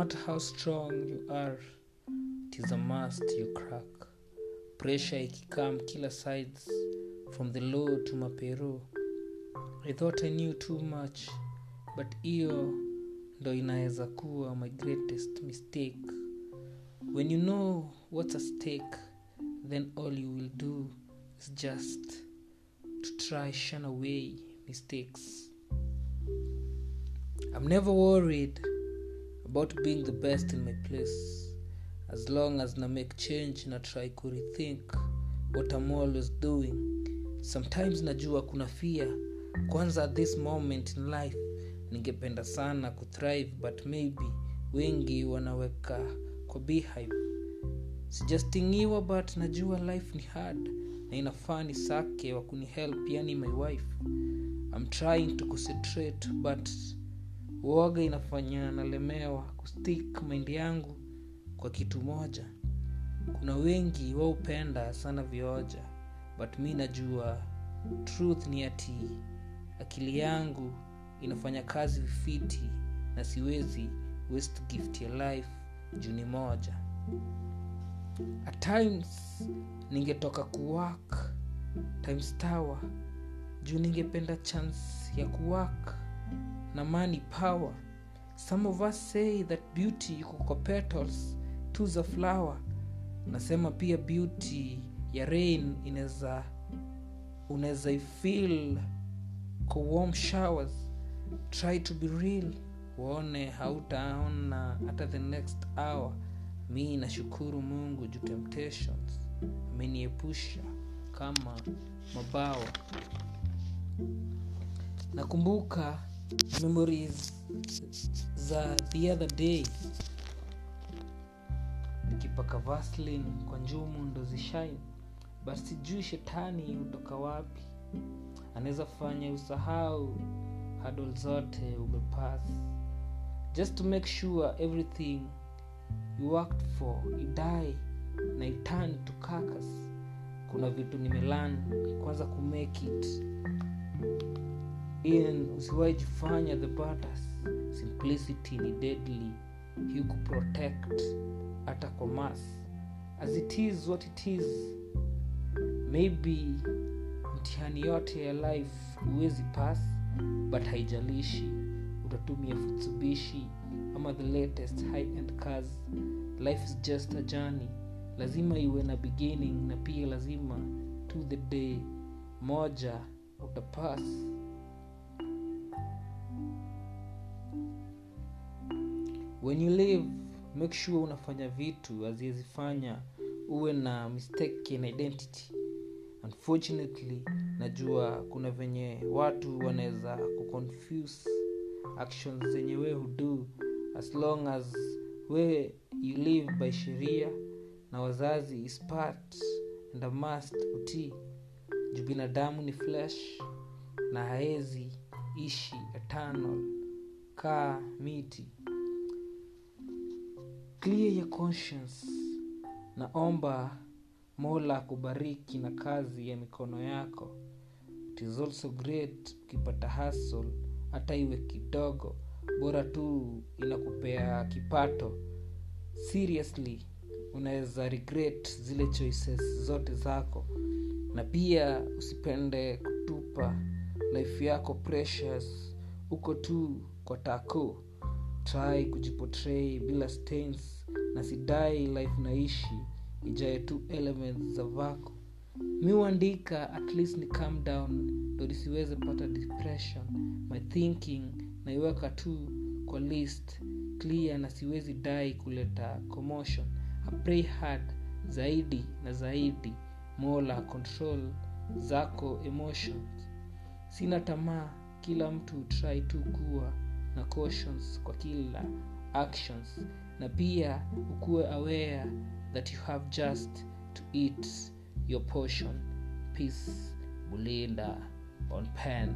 matter how strong you are it is a must you crack. Pressure ikikam kila sides from the low to mapero i thought i knew too much but hiyo ndo inaweza kuwa my greatest mistake. When you know what's at stake then all you will do is just to try shun away mistakes i'm never worried about being the best in my place as long as na make change na try to rethink what i'm always doing. Sometimes najua kuna fear. Kwanza at this moment in life ningependa sana kuthrive but maybe wengi wanaweka kwa beehive. Sijastingiwa but najua life ni hard na inafaa ni sake wa kunihelp yani my wife. I'm trying to concentrate but uoga inafanya nalemewa kustik maindi yangu kwa kitu moja. Kuna wengi waupenda sana vioja but mi najua truth ni ati akili yangu inafanya kazi vifiti na siwezi waste gift ya life juni moja. At times ningetoka kuwak times tower juu ningependa chance ya kuwak na money power. Some of us say that beauty iko kwa petals tu za flower. Nasema pia beauty ya rain inaweza unaweza ifeel kwa warm showers. Try to be real. Uone hautaona hata the next hour. Mi nashukuru mungu juu temptations. Ameniepusha kama mabawa. Nakumbuka memories za the other day. Nikipaka vaslin kwa njumu ndo zishine but sijui shetani hutoka wapi. Anaweza fanya usahau hadol zote umepas just to make sure everything you worked for idai na itan to kakas kuna vitu nimelan kwanza kumake it in usiwaijifanya the butters simplicity ni deadly. You protect hata kwa mas as it is what it is. Maybe mtihani yote ya life huwezi pass but haijalishi. Utatumia futsubishi ama the latest high end cars. Life is just a journey. Lazima iwe na beginning na pia lazima to the day. Moja utapass when you live make sure unafanya vitu azizifanya uwe na mistaken identity. Unfortunately najua kuna venye watu wanaweza kuconfuse actions zenye we hudo. As long as we you live by sheria na wazazi is part and a must utii juu binadamu ni flesh na haezi ishi eternal. Kaa miti clear your conscience. Naomba mola kubariki na kazi ya mikono yako. It is also great ukipata hasl hata iwe kidogo. Bora tu inakupea kipato. Seriously unaweza regret zile choices zote zako. Na pia usipende kutupa life yako precious. Uko tu kwa tako try kujipotrei bila stains na sidai life naishi ijae tu elements za vako. Miuandika at least ni calm down ndo nisiweze pata depression. My thinking naiweka tu kwa list clear na siwezi dai kuleta commotion. I pray hard zaidi na zaidi. Mola control zako emotions. Sina tamaa kila mtu try tu kuwa na cautions kwa kila actions. Na pia ukuwe aware that you have just to eat your portion. Peace bulinda on pen